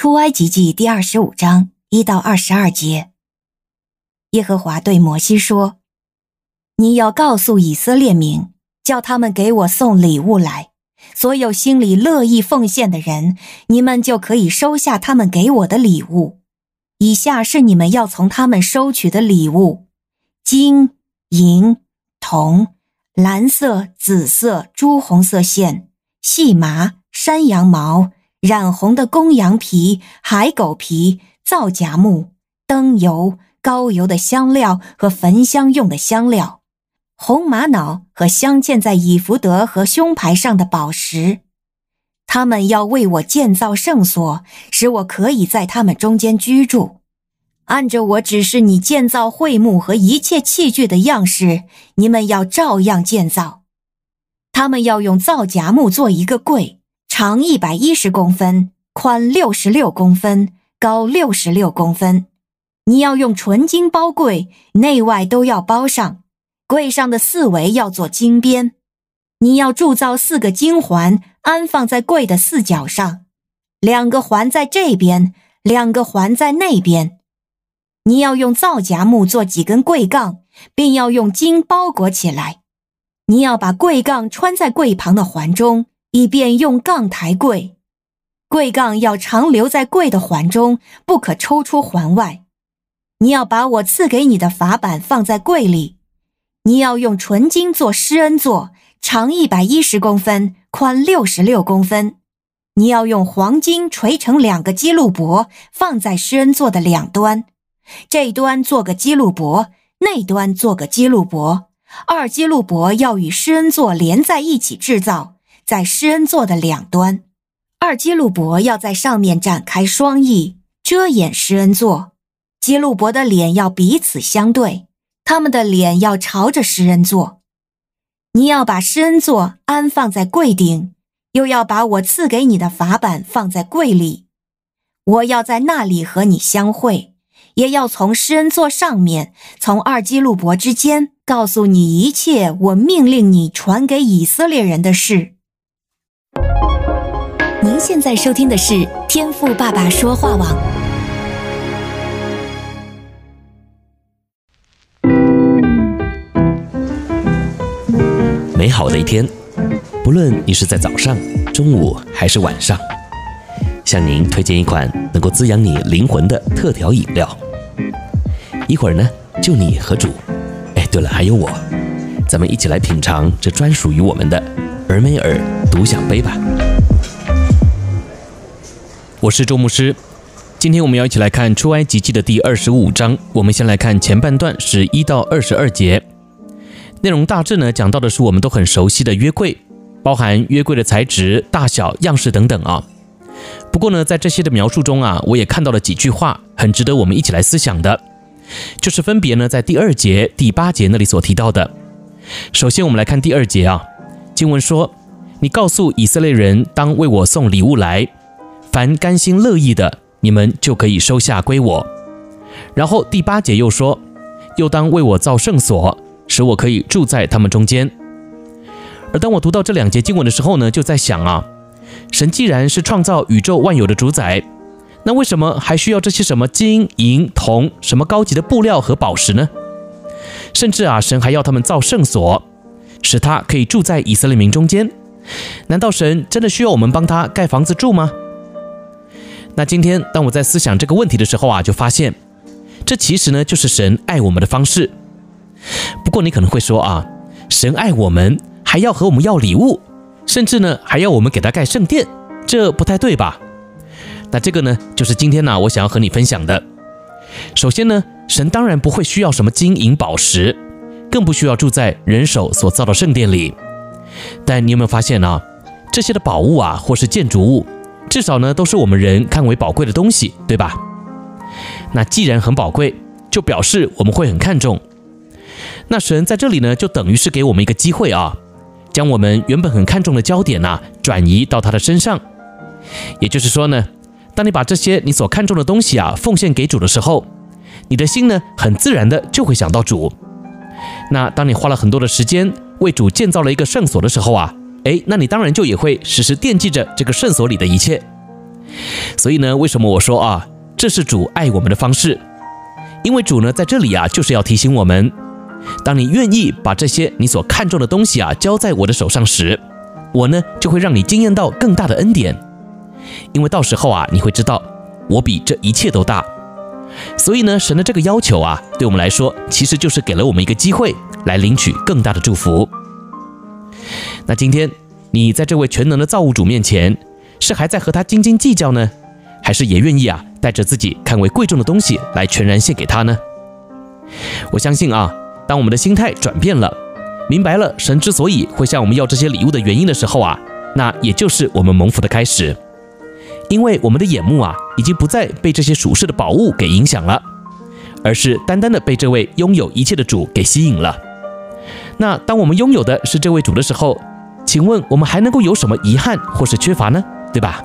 出埃及记第二十五章一到二十二节，耶和华对摩西说：“你要告诉以色列民，叫他们给我送礼物来。所有心里乐意奉献的人，你们就可以收下他们给我的礼物。以下是你们要从他们收取的礼物：金、银、铜、蓝色、紫色、朱红色线、细麻、山羊毛。”染红的公羊皮、海狗皮、皂荚木、灯油、高油的香料和焚香用的香料，红玛瑙和镶嵌在以弗得和胸牌上的宝石。他们要为我建造圣所，使我可以在他们中间居住。按着我指示你建造会幕和一切器具的样式，你们要照样建造。他们要用皂荚木做一个柜。长一百一十公分，宽六十六公分，高六十六公分。你要用纯金包柜，内外都要包上。柜上的四围要做金边。你要铸造四个金环，安放在柜的四角上，两个环在这边，两个环在那边。你要用皂荚木做几根柜杠，并要用金包裹起来。你要把柜杠穿在柜旁的环中。以便用杠抬柜，柜杠要常留在柜的环中，不可抽出环外。你要把我赐给你的法板放在柜里。你要用纯金做施恩座，长一百一十公分，宽六十六公分。你要用黄金锤成两个基路伯，放在施恩座的两端，这端做个基路伯，那端做个基路伯。二基路伯要与施恩座连在一起制造。在施恩座的两端，二基路伯要在上面展开双翼，遮掩施恩座。基路伯的脸要彼此相对，他们的脸要朝着施恩座。你要把施恩座安放在柜顶，又要把我赐给你的法版放在柜里。我要在那里和你相会，也要从施恩座上面，从二基路伯之间，告诉你一切我命令你传给以色列人的事。您现在收听的是天赋爸爸说话网。美好的一天，不论你是在早上、中午还是晚上，向您推荐一款能够滋养你灵魂的特调饮料。一会儿呢，就你和主，哎，对了，还有我，咱们一起来品尝这专属于我们的尔梅尔独享杯吧。我是周牧师，今天我们要一起来看出埃及记的第二十五章。我们先来看前半段，是一到二十二节，内容大致呢讲到的是我们都很熟悉的约柜，包含约柜的材质、大小、样式等等啊。不过呢，在这些的描述中啊，我也看到了几句话，很值得我们一起来思想的，就是分别呢在第二节、第八节那里所提到的。首先，我们来看第二节啊，经文说：“你告诉以色列人，当为我送礼物来。”凡甘心乐意的，你们就可以收下归我。然后第八节又说，又当为我造圣所，使我可以住在他们中间。而当我读到这两节经文的时候呢，就在想啊，神既然是创造宇宙万有的主宰，那为什么还需要这些什么金银铜、什么高级的布料和宝石呢？甚至啊，神还要他们造圣所，使他可以住在以色列民中间。难道神真的需要我们帮他盖房子住吗？那今天，当我在思想这个问题的时候啊，就发现，这其实呢就是神爱我们的方式。不过你可能会说啊，神爱我们还要和我们要礼物，甚至呢还要我们给他盖圣殿，这不太对吧？那这个呢，就是今天呢我想要和你分享的。首先呢，神当然不会需要什么金银宝石，更不需要住在人手所造的圣殿里。但你有没有发现呢？这些的宝物啊，或是建筑物。至少呢，都是我们人看为宝贵的东西，对吧？那既然很宝贵，就表示我们会很看重。那神在这里呢，就等于是给我们一个机会啊，将我们原本很看重的焦点呐，转移到他的身上。也就是说呢，当你把这些你所看重的东西啊，奉献给主的时候，你的心呢，很自然的就会想到主。那当你花了很多的时间为主建造了一个圣所的时候啊。哎，那你当然就也会时时惦记着这个圣所里的一切。所以呢，为什么我说啊，这是主爱我们的方式？因为主呢，在这里啊，就是要提醒我们，当你愿意把这些你所看重的东西啊，交在我的手上时，我呢，就会让你惊艳到更大的恩典。因为到时候啊，你会知道，我比这一切都大。所以呢，神的这个要求啊，对我们来说，其实就是给了我们一个机会，来领取更大的祝福。那今天你在这位全能的造物主面前，是还在和他斤斤计较呢，还是也愿意啊，带着自己看为贵重的东西来全然献给他呢？我相信啊，当我们的心态转变了，明白了神之所以会向我们要这些礼物的原因的时候啊，那也就是我们蒙福的开始。因为我们的眼目啊，已经不再被这些属世的宝物给影响了，而是单单的被这位拥有一切的主给吸引了。那当我们拥有的是这位主的时候，请问我们还能够有什么遗憾或是缺乏呢？对吧？